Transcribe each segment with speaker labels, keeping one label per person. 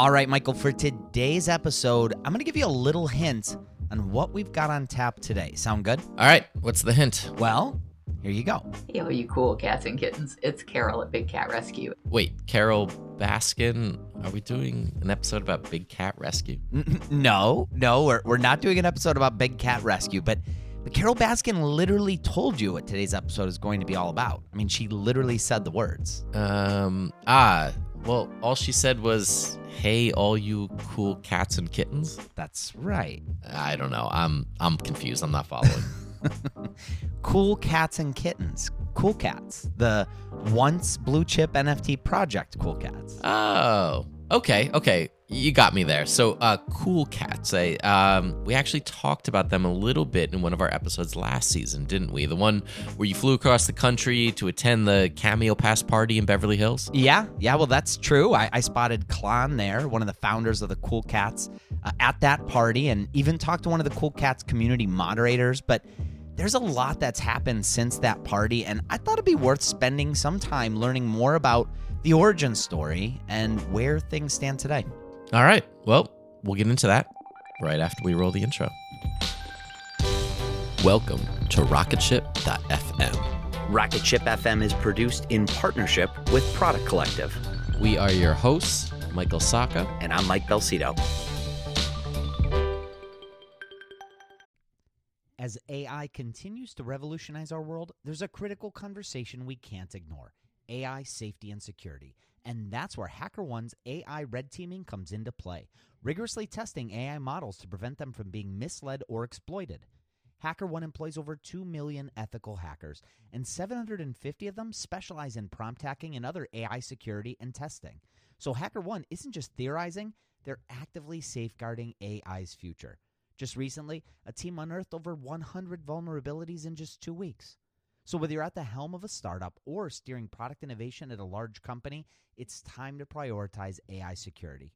Speaker 1: All right, Michael, for today's episode, I'm going to give you a little hint on what we've got on tap today. Sound good?
Speaker 2: All right, what's the hint?
Speaker 1: Well, here you go.
Speaker 3: Yo, you cool cats and kittens. It's Carole at Big Cat Rescue.
Speaker 2: Wait, Carole Baskin, are we doing an episode about Big Cat Rescue?
Speaker 1: N- No, no, we're, we're not doing an episode about Big Cat Rescue, but, but Carole Baskin literally told you what today's episode is going to be all about. I mean, she literally said the words.
Speaker 2: Um, ah, well, all she said was, "Hey, all you cool cats and kittens."
Speaker 1: That's right.
Speaker 2: I don't know. I'm I'm confused. I'm not following.
Speaker 1: Cool Cats and Kittens. Cool Cats. The once blue chip NFT project Cool Cats.
Speaker 2: oh, okay, okay. You got me there. So, uh, cool cats. I, um, we actually talked about them a little bit in one of our episodes last season, didn't we? The one where you flew across the country to attend the Cameo Pass party in Beverly Hills.
Speaker 1: Yeah, yeah, well, that's true. I, I spotted Klon there, one of the founders of the Cool Cats, uh, at that party, and even talked to one of the Cool Cats community moderators. But there's a lot that's happened since that party, and I thought it'd be worth spending some time learning more about the origin story and where things stand today.
Speaker 2: All right. Well, we'll get into that right after we roll the intro. Welcome to Rocketship.fm.
Speaker 1: Rocket Ship FM is produced in partnership with Product Collective,
Speaker 2: We are your hosts, Michael Sacca.
Speaker 1: and I'm Mike Belsito. As AI continues to revolutionize our world, there's a critical conversation we can't ignore AI safety and security. And that's where HackerOne's AI red teaming comes into play, rigorously testing AI models to prevent them from being misled or exploited. HackerOne employs over 2 million ethical hackers, and 750 of them specialize in prompt hacking and other AI security and testing. So HackerOne isn't just theorizing, they're actively safeguarding AI's future. Just recently, a team unearthed over 100 vulnerabilities in just two weeks. So whether you're at the helm of a startup or steering product innovation at a large company, it's time to prioritize AI security.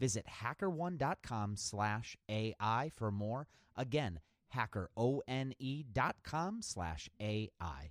Speaker 1: Visit hackerone.com slash AI for more. Again, hackerone.com slash AI.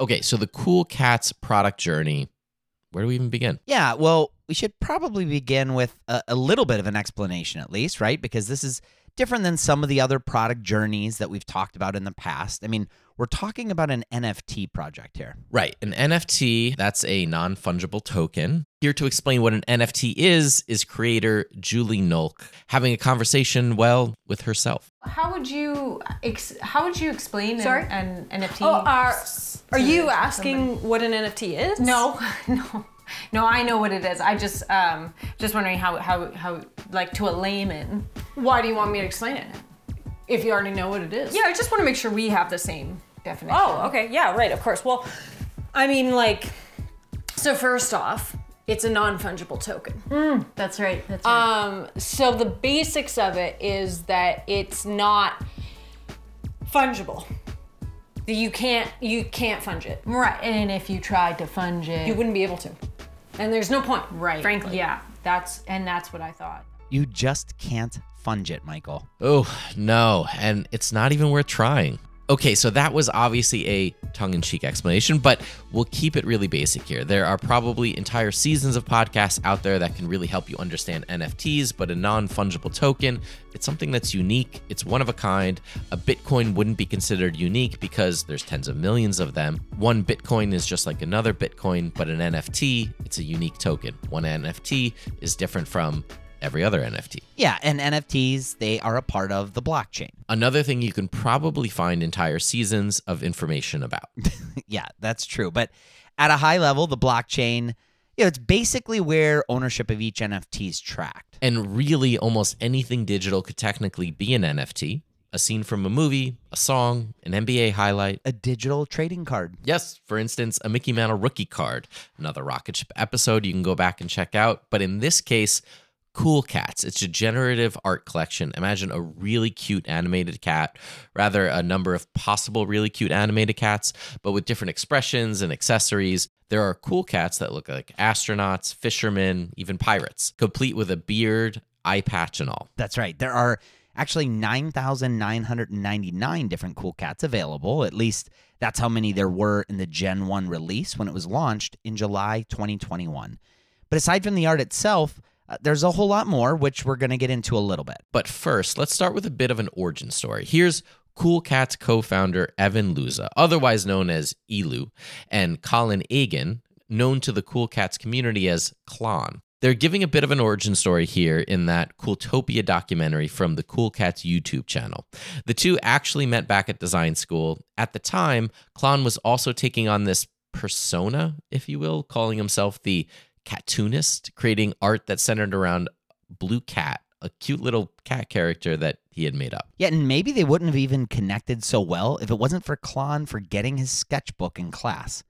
Speaker 2: Okay, so the Cool Cats product journey, where do we even begin?
Speaker 1: Yeah, well, we should probably begin with a, a little bit of an explanation, at least, right? Because this is different than some of the other product journeys that we've talked about in the past. I mean, we're talking about an NFT project here.
Speaker 2: Right. An NFT, that's a non fungible token. Here to explain what an NFT is, is creator Julie Nolke having a conversation, well, with herself.
Speaker 4: How would you ex- how would you explain
Speaker 5: Sorry?
Speaker 4: an, an NFT?
Speaker 5: Oh, are, are
Speaker 4: to
Speaker 5: you
Speaker 4: somebody?
Speaker 5: asking what an NFT is?
Speaker 4: No, no, no. I know what it is. I just um just wondering how how how like to a layman.
Speaker 5: Why do you want me to explain it?
Speaker 4: If you already know what it is.
Speaker 5: Yeah, I just want to make sure we have the same.
Speaker 4: definition.
Speaker 5: Oh, okay. Yeah, right. Of course. Well, I mean, like, so first off, it's a non-fungible token.
Speaker 4: that's right. That's right.
Speaker 5: Um, so the basics of it is that it's not fungible. You can't you can't funge it.
Speaker 4: right. And if you tried to funge it,
Speaker 5: You wouldn't be able to. And there's no point,
Speaker 4: right.
Speaker 5: Frankly.
Speaker 4: Yeah. That's and that's what I thought.
Speaker 1: You just can't funge it, Michael.
Speaker 2: Oh, no. And it's not even worth trying. Okay, so that was obviously a tongue in cheek explanation, but we'll keep it really basic here. There are probably entire seasons of podcasts out there that can really help you understand NFTs, but a non fungible token, it's something that's unique, it's one of a kind. A Bitcoin wouldn't be considered unique because there's tens of millions of them. One Bitcoin is just like another Bitcoin, but an NFT, it's a unique token. One NFT is different from every other NFT.
Speaker 1: Yeah, and NFTs, they are a part of the blockchain.
Speaker 2: Another thing you can probably find entire seasons of information about.
Speaker 1: yeah, that's true. But at a high level, the blockchain, you know, it's basically where ownership of each NFT is tracked.
Speaker 2: And really, almost anything digital could technically be an NFT. A scene from a movie, a song, an NBA highlight.
Speaker 1: A digital trading card.
Speaker 2: Yes, for instance, a Mickey Mantle rookie card. Another Rocket Ship episode you can go back and check out. But in this case, Cool Cats. It's a generative art collection. Imagine a really cute animated cat, rather, a number of possible really cute animated cats, but with different expressions and accessories. There are cool cats that look like astronauts, fishermen, even pirates, complete with a beard, eye patch, and all.
Speaker 1: That's right. There are actually 9,999 different cool cats available. At least that's how many there were in the Gen 1 release when it was launched in July 2021. But aside from the art itself, Uh, there's a whole lot more, which we're going to get into a little bit.
Speaker 2: But first, let's start with a bit of an origin story. Here's Cool Cats co founder Evan Luza, otherwise known as Elu, and Colin Agan, known to the Cool Cats community as Klon. They're giving a bit of an origin story here in that Cooltopia documentary from the Cool Cats YouTube channel. The two actually met back at design school. At the time, Klon was also taking on this persona, if you will, calling himself the cartoonist, creating art that centered around Blue Cat, a cute little cat character that he had made up.
Speaker 1: Yeah, and maybe they wouldn't have even connected so well if it wasn't for Klon forgetting his sketchbook in class.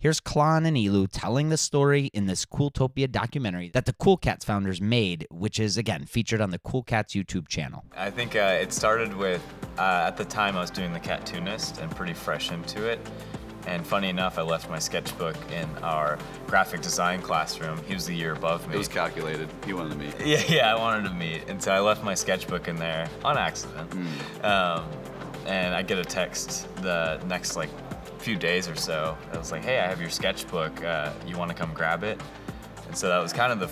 Speaker 1: Here's Klon and Elu telling the story in this Cooltopia documentary that the Cool Cats founders made, which is, again, featured on the Cool Cats YouTube channel.
Speaker 6: I think uh, it started with, uh, at the time I was doing the cartoonist and pretty fresh into it. And funny enough, I left my sketchbook in our graphic design classroom. He was the year above me.
Speaker 7: It was calculated. He wanted to meet.
Speaker 6: Yeah, yeah, I wanted to meet, and so I left my sketchbook in there on accident. Um, and I get a text the next like few days or so. I was like, "Hey, I have your sketchbook. Uh, you want to come grab it?" And so that was kind of the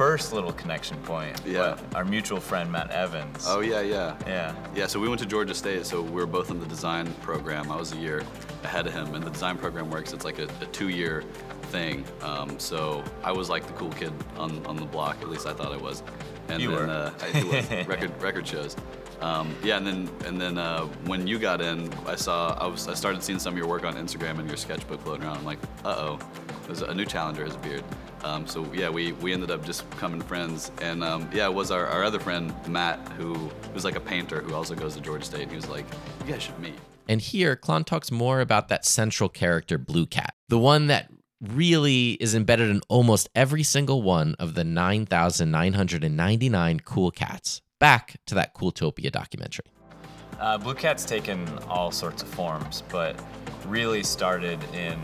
Speaker 6: first little connection point.
Speaker 7: Yeah.
Speaker 6: Our mutual friend Matt Evans.
Speaker 7: Oh yeah, yeah.
Speaker 6: Yeah.
Speaker 7: Yeah, so we went to Georgia State, so we were both in the design program. I was a year ahead of him, and the design program works. It's like a, a two-year thing. Um, so I was like the cool kid on, on the block. At least I thought I was. And
Speaker 6: You
Speaker 7: then,
Speaker 6: were.
Speaker 7: Uh, I, was. record record shows. Um, yeah, and then and then uh, when you got in, I saw I was I started seeing some of your work on Instagram and your sketchbook floating around. I'm like, uh oh, there's a new challenger has appeared. Um, so yeah, we, we ended up just becoming friends. And um, yeah, it was our, our other friend Matt who who's like a painter who also goes to Georgia State. And he was like, you guys should meet.
Speaker 2: And here, Klon talks more about that central character, Blue Cat, the one that really is embedded in almost every single one of the 9,999 cool cats. Back to that Cooltopia documentary.
Speaker 6: Uh, Blue Cat's taken all sorts of forms, but really started in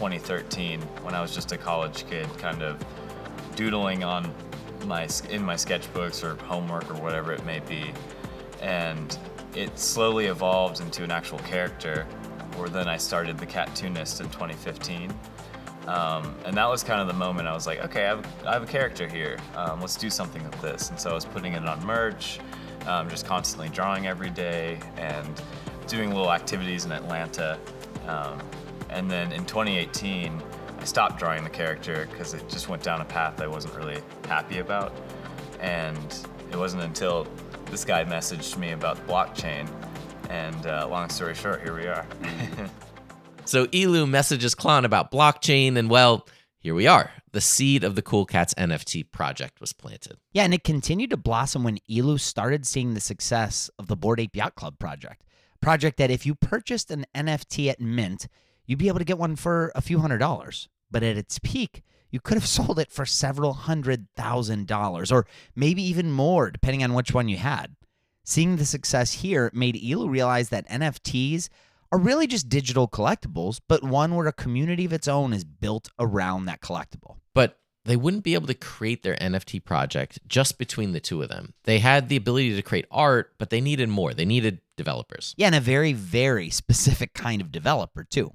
Speaker 6: 2013 when I was just a college kid, kind of doodling on my in my sketchbooks or homework or whatever it may be, and it slowly evolved into an actual character. Where then I started the Cartoonist in 2015. Um, and that was kind of the moment I was like, okay, I have, I have a character here. Um, let's do something with this. And so I was putting it on merch, um, just constantly drawing every day and doing little activities in Atlanta. And then in 2018, I stopped drawing the character because it just went down a path I wasn't really happy about. And it wasn't until this guy messaged me about blockchain, and uh, long story short, here we are.
Speaker 2: So Elu messages Klon about blockchain, and well, here we are. The seed of the Cool Cats NFT project was planted.
Speaker 1: Yeah, and it continued to blossom when Elu started seeing the success of the Bored Ape Yacht Club project. Project that if you purchased an NFT at Mint, you'd be able to get one for a few hundred dollars. But at its peak, you could have sold it for several hundred thousand dollars, or maybe even more, depending on which one you had. Seeing the success here made Elu realize that NFTs are really just digital collectibles, but one where a community of its own is built around that collectible.
Speaker 2: But they wouldn't be able to create their NFT project just between the two of them. They had the ability to create art, but they needed more. They needed developers.
Speaker 1: Yeah, and a very, very specific kind of developer, too.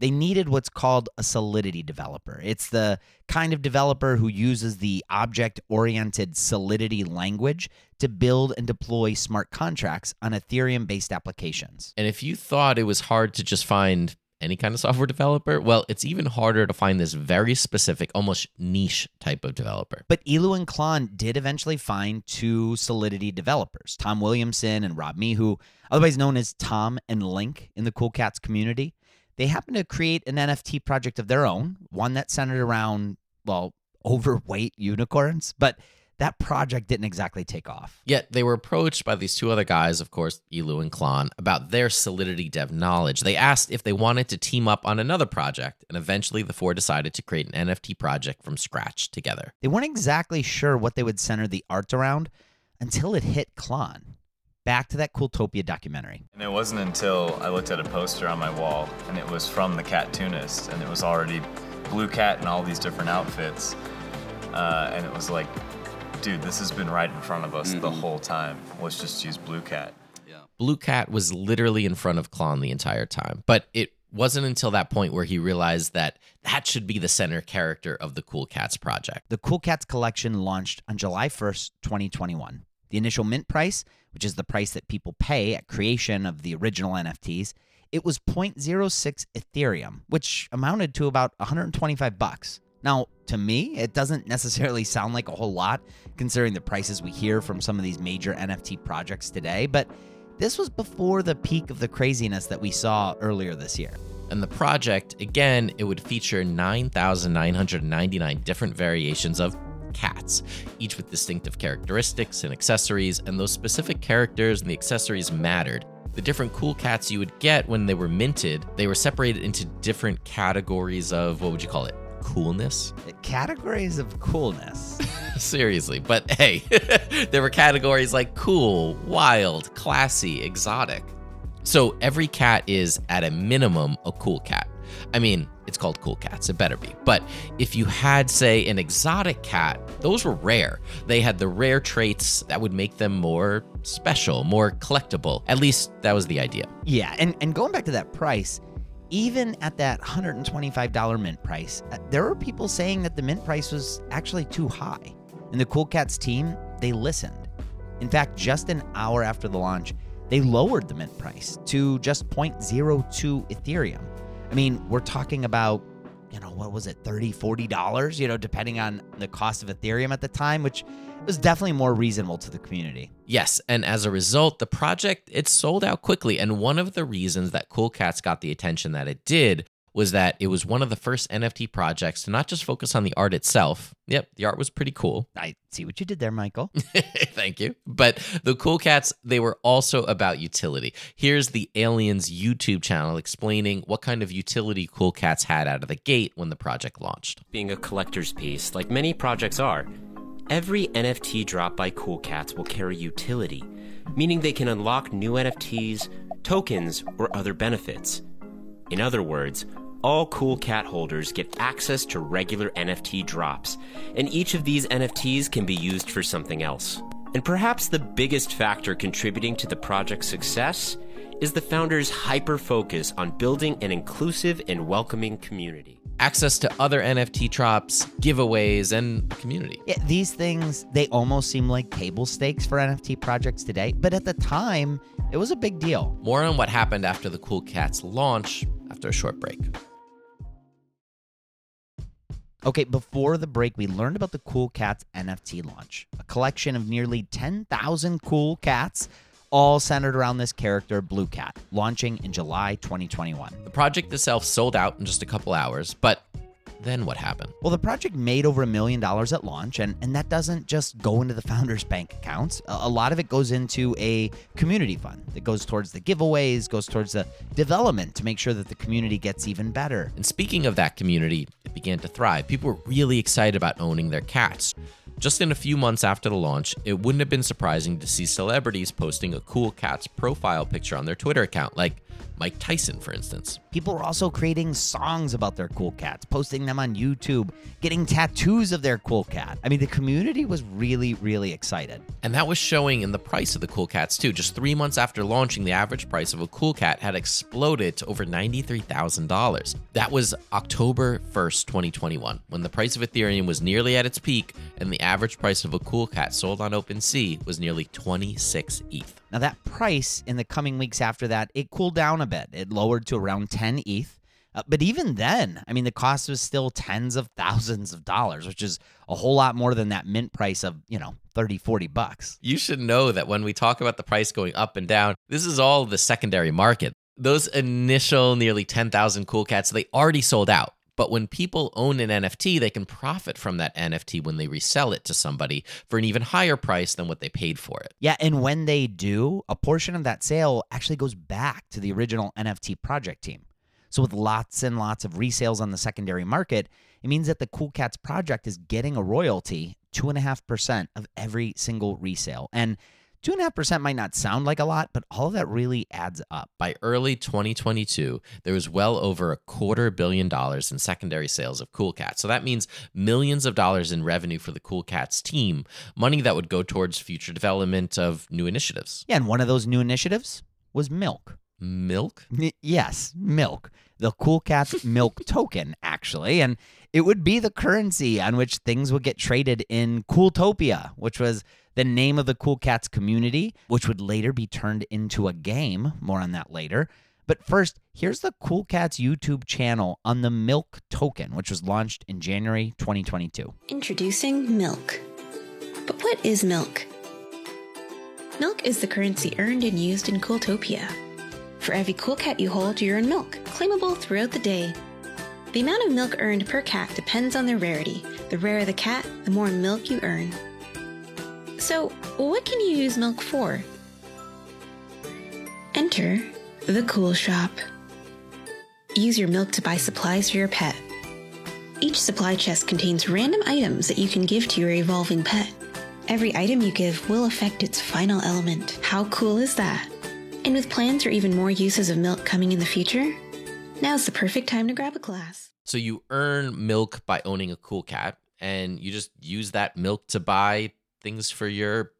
Speaker 1: They needed what's called a Solidity developer. It's the kind of developer who uses the object oriented Solidity language to build and deploy smart contracts on Ethereum based applications.
Speaker 2: And if you thought it was hard to just find any kind of software developer, well, it's even harder to find this very specific, almost niche type of developer.
Speaker 1: But Elu and Klon did eventually find two Solidity developers, Tom Williamson and Rob Mehu, otherwise known as Tom and Link in the Cool Cats community. They happened to create an NFT project of their own, one that centered around, well, overweight unicorns, but that project didn't exactly take off.
Speaker 2: Yet they were approached by these two other guys, of course, Elu and Klon, about their Solidity dev knowledge. They asked if they wanted to team up on another project, and eventually the four decided to create an NFT project from scratch together.
Speaker 1: They weren't exactly sure what they would center the art around until it hit Klon. Back to that Cooltopia documentary.
Speaker 6: And it wasn't until I looked at a poster on my wall, and it was from the Cattoonist, and it was already Blue Cat in all these different outfits. Uh, and it was like, dude, this has been right in front of us the whole time. Let's just use Blue Cat.
Speaker 2: Blue Cat was literally in front of Klon the entire time, but it wasn't until that point where he realized that that should be the center character of the Cool Cats project.
Speaker 1: The Cool Cats collection launched on July 1st, 2021. The initial mint price, which is the price that people pay at creation of the original NFTs, it was 0.06 Ethereum, which amounted to about 125 bucks. Now, to me, it doesn't necessarily sound like a whole lot considering the prices we hear from some of these major NFT projects today, but this was before the peak of the craziness that we saw earlier this year.
Speaker 2: And the project, again, it would feature 9,999 different variations of cats, each with distinctive characteristics and accessories, and those specific characters and the accessories mattered. The different cool cats you would get when they were minted, they were separated into different categories of what would you call it? Coolness?
Speaker 1: Categories of coolness.
Speaker 2: Seriously, but hey, there were categories like cool, wild, classy, exotic. So every cat is, at a minimum, a cool cat. I mean, it's called cool cats, it better be. But if you had, say, an exotic cat, those were rare. They had the rare traits that would make them more special, more collectible. At least that was the idea.
Speaker 1: Yeah, and, and going back to that price, even at that $125 mint price, uh, there were people saying that the mint price was actually too high. And the Cool Cats team, they listened. In fact, just an hour after the launch, they lowered the mint price to just 0.02 Ethereum. I mean, we're talking about, you know, what was it, $30, $40, you know, depending on the cost of Ethereum at the time, which was definitely more reasonable to the community.
Speaker 2: Yes, and as a result, the project it sold out quickly. And one of the reasons that Cool Cats got the attention that it did was that it was one of the first NFT projects to not just focus on the art itself. Yep, the art was pretty cool.
Speaker 1: I see what you did there, Michael.
Speaker 2: Thank you. But the Cool Cats, they were also about utility. Here's the Aliens YouTube channel explaining what kind of utility Cool Cats had out of the gate when the project launched.
Speaker 8: Being a collector's piece, like many projects are, every NFT drop by Cool Cats will carry utility, meaning they can unlock new NFTs, tokens, or other benefits. In other words, all Cool Cat holders get access to regular NFT drops, and each of these NFTs can be used for something else. And perhaps the biggest factor contributing to the project's success is the founders' hyper focus on building an inclusive and welcoming community.
Speaker 2: Access to other NFT drops, giveaways, and community.
Speaker 1: Yeah, these things, they almost seem like table stakes for NFT projects today, but at the time, it was a big deal.
Speaker 2: More on what happened after the Cool Cats launch after a short break.
Speaker 1: Okay, before the break, we learned about the Cool Cats NFT launch, a collection of nearly 10,000 cool cats, all centered around this character, Blue Cat, launching in July 2021.
Speaker 2: The project itself sold out in just a couple hours, but then what happened?
Speaker 1: Well, the project made over a million dollars at launch, and, and that doesn't just go into the founders' bank accounts. A, a lot of it goes into a community fund that goes towards the giveaways, goes towards the development to make sure that the community gets even better.
Speaker 2: And speaking of that community, it began to thrive. People were really excited about owning their cats. Just in a few months after the launch, it wouldn't have been surprising to see celebrities posting a cool cat's profile picture on their Twitter account, like Mike Tyson, for instance.
Speaker 1: People were also creating songs about their cool cats, posting them on YouTube, getting tattoos of their cool cat. I mean, the community was really, really excited.
Speaker 2: And that was showing in the price of the cool cats, too. Just three months after launching, the average price of a cool cat had exploded to over $93,000. That was October 1st, 2021, when the price of Ethereum was nearly at its peak and the average price of a cool cat sold on OpenSea was nearly 26 ETH.
Speaker 1: Now, that price in the coming weeks after that, it cooled down a bit. It lowered to around 10 ETH. Uh, but even then, I mean, the cost was still tens of thousands of dollars, which is a whole lot more than that mint price of, you know, 30, 40 bucks.
Speaker 2: You should know that when we talk about the price going up and down, this is all the secondary market. Those initial nearly 10,000 cool cats, they already sold out. But when people own an NFT, they can profit from that NFT when they resell it to somebody for an even higher price than what they paid for it.
Speaker 1: Yeah, and when they do, a portion of that sale actually goes back to the original NFT project team. So, with lots and lots of resales on the secondary market, it means that the Cool Cats project is getting a royalty, 2.5% of every single resale. And 2.5% might not sound like a lot, but all of that really adds up.
Speaker 2: By early 2022, there was well over a quarter billion dollars in secondary sales of Cool Cats. So that means millions of dollars in revenue for the Cool Cats team, money that would go towards future development of new initiatives.
Speaker 1: Yeah, and one of those new initiatives was milk.
Speaker 2: Milk?
Speaker 1: N- yes, milk. The Cool Cats milk token, actually. And it would be the currency on which things would get traded in Cooltopia, which was the name of the Cool Cats community, which would later be turned into a game. More on that later. But first, here's the Cool Cats YouTube channel on the Milk token, which was launched in January 2022.
Speaker 9: Introducing Milk. But what is milk? Milk is the currency earned and used in Cooltopia. For every cool cat you hold, you earn milk, claimable throughout the day. The amount of milk earned per cat depends on their rarity. The rarer the cat, the more milk you earn. So, what can you use milk for? Enter the Cool Shop. Use your milk to buy supplies for your pet. Each supply chest contains random items that you can give to your evolving pet. Every item you give will affect its final element. How cool is that? And with plans for even more uses of milk coming in the future, now's the perfect time to grab a glass.
Speaker 2: So you earn milk by owning a cool cat, and you just use that milk to buy things for your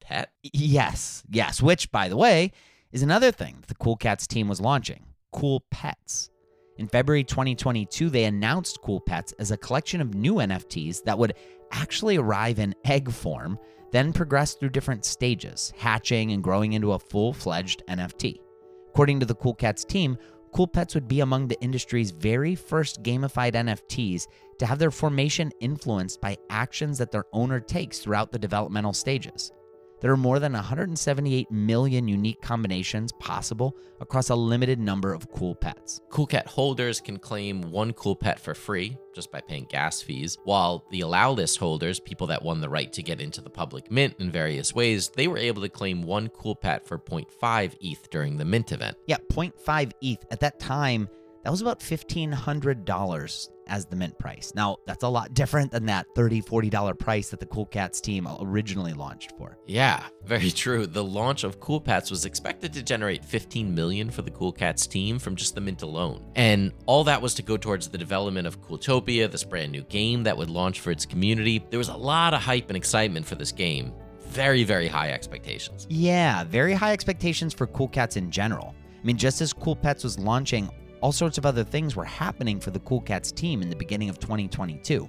Speaker 2: pet.
Speaker 1: Yes, yes, which, by the way, is another thing the Cool Cats team was launching Cool Pets. In February 2022, they announced Cool Pets as a collection of new NFTs that would actually arrive in egg form, then progress through different stages, hatching and growing into a full fledged NFT. According to the Cool Cats team, Cool Pets would be among the industry's very first gamified NFTs to have their formation influenced by actions that their owner takes throughout the developmental stages. There are more than 178 million unique combinations possible across a limited number of cool pets.
Speaker 2: Cool Cat holders can claim one cool pet for free just by paying gas fees, while the allow list holders, people that won the right to get into the public mint in various ways, they were able to claim one cool pet for 0.5 ETH during the mint event.
Speaker 1: Yeah, 0.5 ETH at that time, that was about $1,500 as the mint price. Now, that's a lot different than that $30, $40 price that the Cool Cats team originally launched for.
Speaker 2: Yeah, very true. The launch of Cool Pets was expected to generate 15 million for the Cool Cats team from just the mint alone. And all that was to go towards the development of Cooltopia, this brand new game that would launch for its community. There was a lot of hype and excitement for this game. Very, very high expectations.
Speaker 1: Yeah, very high expectations for Cool Cats in general. I mean, just as Cool Pets was launching, all sorts of other things were happening for the Cool Cats team in the beginning of 2022.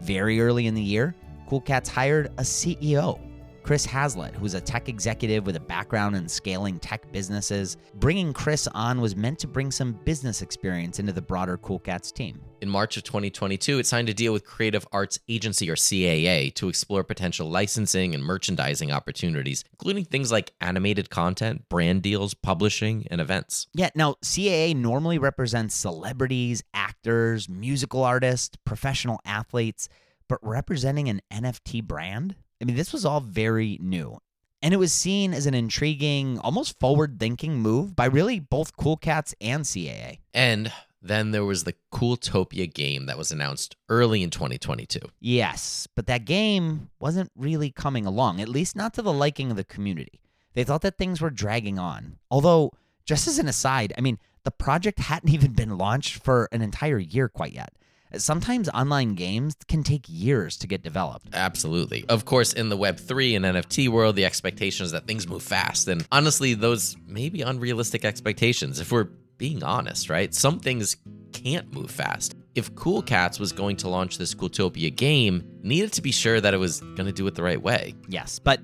Speaker 1: Very early in the year, Cool Cats hired a CEO. Chris Hazlitt, who's a tech executive with a background in scaling tech businesses. Bringing Chris on was meant to bring some business experience into the broader Cool Cats team.
Speaker 2: In March of 2022, it signed a deal with Creative Arts Agency, or CAA, to explore potential licensing and merchandising opportunities, including things like animated content, brand deals, publishing, and events.
Speaker 1: Yeah, now CAA normally represents celebrities, actors, musical artists, professional athletes, but representing an NFT brand? I mean, this was all very new. And it was seen as an intriguing, almost forward thinking move by really both Cool Cats and CAA.
Speaker 2: And then there was the Cooltopia game that was announced early in 2022.
Speaker 1: Yes, but that game wasn't really coming along, at least not to the liking of the community. They thought that things were dragging on. Although, just as an aside, I mean, the project hadn't even been launched for an entire year quite yet. Sometimes online games can take years to get developed.
Speaker 2: Absolutely. Of course, in the Web3 and NFT world, the expectation is that things move fast. And honestly, those may be unrealistic expectations if we're being honest, right? Some things can't move fast. If Cool Cats was going to launch this Cooltopia game, needed to be sure that it was going to do it the right way.
Speaker 1: Yes, but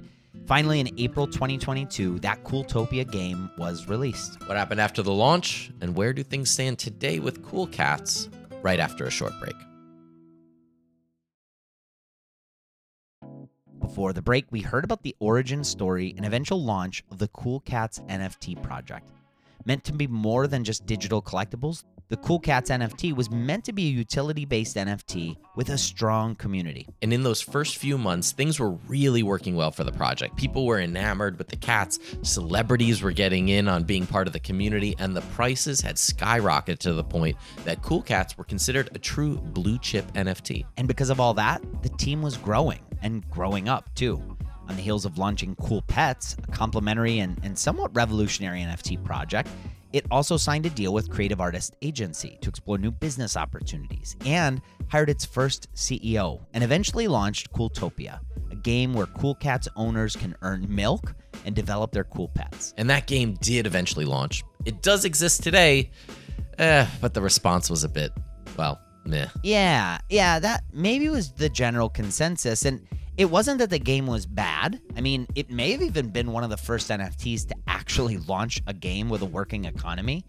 Speaker 1: finally in April 2022, that Cooltopia game was released.
Speaker 2: What happened after the launch, and where do things stand today with Cool Cats? Right after a short break.
Speaker 1: Before the break, we heard about the origin story and eventual launch of the Cool Cats NFT project. Meant to be more than just digital collectibles, the Cool Cats NFT was meant to be a utility based NFT with a strong community.
Speaker 2: And in those first few months, things were really working well for the project. People were enamored with the cats, celebrities were getting in on being part of the community, and the prices had skyrocketed to the point that Cool Cats were considered a true blue chip NFT.
Speaker 1: And because of all that, the team was growing and growing up too. On the heels of launching Cool Pets, a complementary and, and somewhat revolutionary NFT project, it also signed a deal with Creative Artist Agency to explore new business opportunities and hired its first CEO and eventually launched Cooltopia, a game where Cool Cats owners can earn milk and develop their cool pets.
Speaker 2: And that game did eventually launch. It does exist today, eh, but the response was a bit, well, meh.
Speaker 1: Yeah, yeah, that maybe was the general consensus. And it wasn't that the game was bad. I mean, it may have even been one of the first NFTs to actually launch a game with a working economy,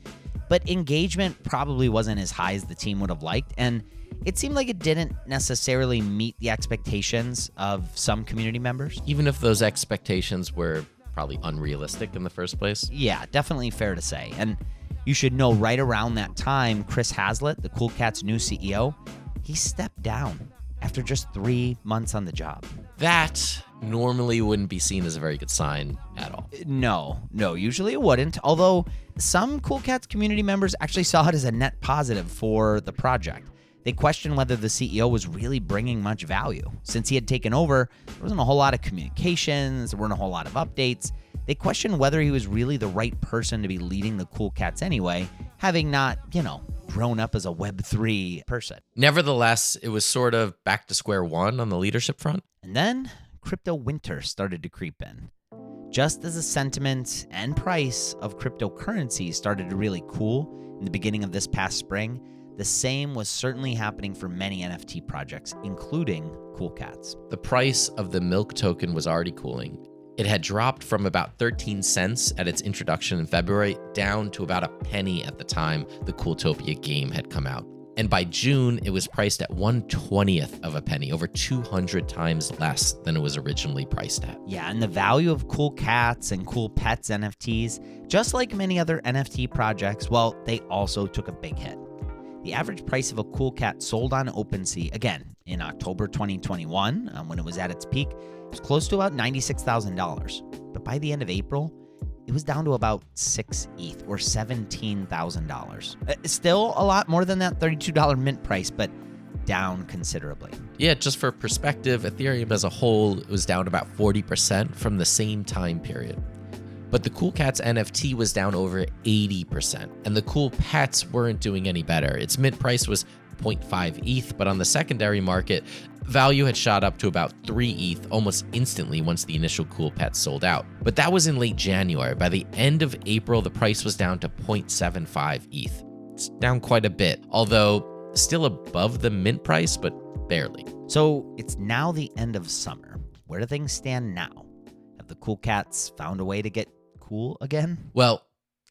Speaker 1: but engagement probably wasn't as high as the team would have liked. And it seemed like it didn't necessarily meet the expectations of some community members.
Speaker 2: Even if those expectations were probably unrealistic in the first place.
Speaker 1: Yeah, definitely fair to say. And you should know right around that time, Chris Hazlitt, the Cool Cat's new CEO, he stepped down after just three months on the job.
Speaker 2: That normally wouldn't be seen as a very good sign at all.
Speaker 1: Uh, no, no, usually it wouldn't. Although some Cool Cats community members actually saw it as a net positive for the project. They questioned whether the CEO was really bringing much value. Since he had taken over, there wasn't a whole lot of communications, there weren't a whole lot of updates. They questioned whether he was really the right person to be leading the Cool Cats anyway, having not, you know, grown up as a Web3 person.
Speaker 2: Nevertheless, it was sort of back to square one on the leadership front.
Speaker 1: And then crypto winter started to creep in. Just as the sentiment and price of cryptocurrency started to really cool in the beginning of this past spring, the same was certainly happening for many NFT projects, including Cool Cats.
Speaker 2: The price of the Milk token was already cooling. It had dropped from about 13 cents at its introduction in February down to about a penny at the time the Cooltopia game had come out. And by June, it was priced at 120th of a penny, over 200 times less than it was originally priced at.
Speaker 1: Yeah, and the value of Cool Cats and Cool Pets NFTs, just like many other NFT projects, well, they also took a big hit. The average price of a Cool Cat sold on OpenSea, again, in October 2021, um, when it was at its peak, was close to about $96,000. But by the end of April, it was down to about 6 ETH or $17,000. Uh, still a lot more than that $32 mint price, but down considerably.
Speaker 2: Yeah, just for perspective, Ethereum as a whole was down about 40% from the same time period. But the Cool Cats NFT was down over 80%, and the Cool Pets weren't doing any better. Its mint price was 0.5 ETH, but on the secondary market, value had shot up to about 3 ETH almost instantly once the initial Cool Pets sold out. But that was in late January. By the end of April, the price was down to 0.75 ETH. It's down quite a bit, although still above the mint price, but barely.
Speaker 1: So it's now the end of summer. Where do things stand now? Have the cool cats found a way to get cool again?
Speaker 2: Well,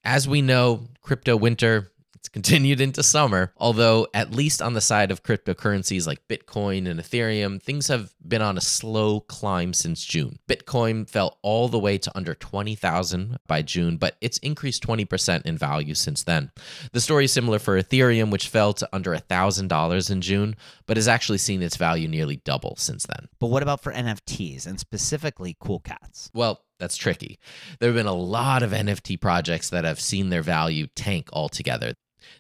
Speaker 2: as we know, crypto winter it's continued into summer, although at least on the side of cryptocurrencies like Bitcoin and Ethereum, things have been on a slow climb since June. Bitcoin fell all the way to under 20,000 by June, but it's increased 20% in value since then. The story is similar for Ethereum, which fell to under $1,000 in June, but has actually seen its value nearly double since then.
Speaker 1: But what about for NFTs and specifically Cool Cats?
Speaker 2: Well, that's tricky. There have been a lot of NFT projects that have seen their value tank altogether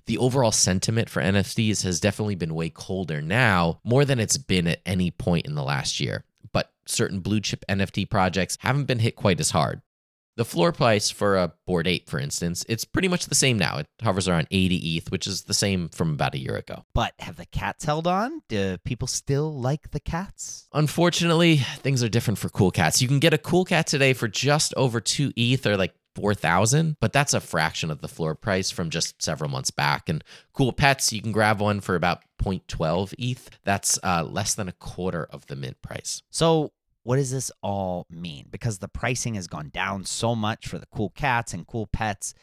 Speaker 2: the overall sentiment for NFTs has definitely been way colder now, more than it's been at any point in the last year. But certain blue chip NFT projects haven't been hit quite as hard. The floor price for a bored Ape, for instance, it's pretty much the same now. It hovers around 80 ETH, which is the same from about a year ago.
Speaker 1: But have the cats held on? Do people still like the cats?
Speaker 2: Unfortunately, things are different for cool cats. You can get a cool cat today for just over 2 ETH or like 4000 but that's a fraction of the floor price from just several months back and cool pets you can grab one for about 0.12 eth that's uh, less than a quarter of the mint price
Speaker 1: so what does this all mean? Because the pricing has gone down so much for the cool cats and cool pets.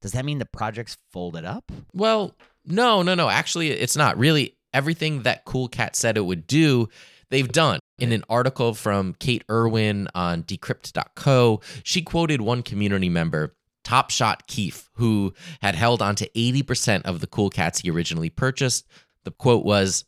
Speaker 1: Does that mean the project's folded up?
Speaker 2: Well no no no. Actually it's not. Really everything that cool cat said it would do they've done. In an article from Kate Irwin on decrypt.co, she quoted one community member, Top Shot Keefe, who had held on to 80% of the cool cats he originally purchased. The quote was,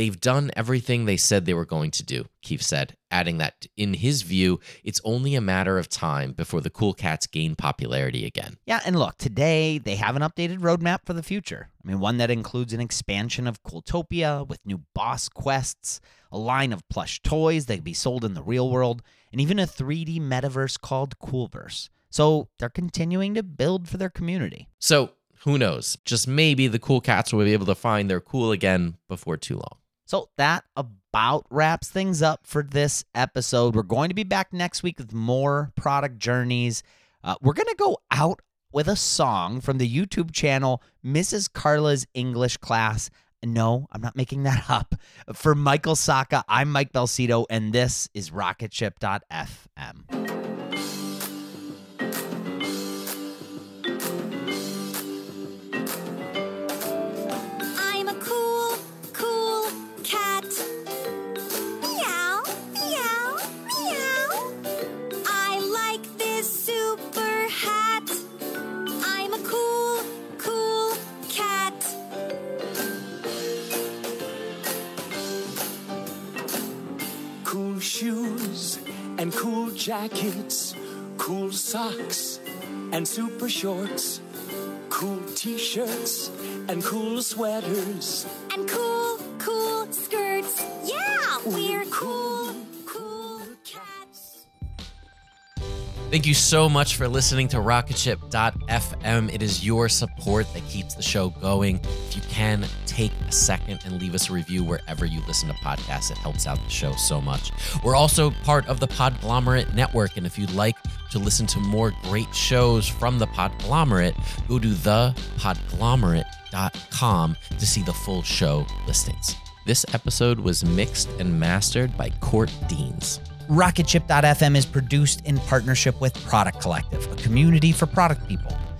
Speaker 2: They've done everything they said they were going to do, Keefe said, adding that in his view, it's only a matter of time before the cool cats gain popularity again.
Speaker 1: Yeah, and look, today they have an updated roadmap for the future. I mean, one that includes an expansion of Cooltopia with new boss quests, a line of plush toys that can be sold in the real world, and even a 3D metaverse called Coolverse. So they're continuing to build for their community.
Speaker 2: So who knows? Just maybe the cool cats will be able to find their cool again before too long.
Speaker 1: So that about wraps things up for this episode. We're going to be back next week with more product journeys. Uh, we're going to go out with a song from the YouTube channel Mrs. Carla's English Class. No, I'm not making that up. For Michael Sacca, I'm Mike Belsito, and this is Rocketship.fm.
Speaker 10: jackets, cool socks, and super shorts, cool t shirts, and cool sweaters,
Speaker 11: and cool, cool skirts. Yeah, we're cool. Cool cats.
Speaker 2: Thank you so much for listening to Rocketship.fm. It is your support that keeps the show going. If you can, take a second and leave us a review wherever you listen to podcasts. It helps out the show so much. We're also part of the Podglomerate Network. And if you'd like to listen to more great shows from the Podglomerate, go to thepodglomerate.com to see the full show listings. This episode was mixed and mastered by Court Deans.
Speaker 1: Rocketship.fm is produced in partnership with Product Collective, a community for product people.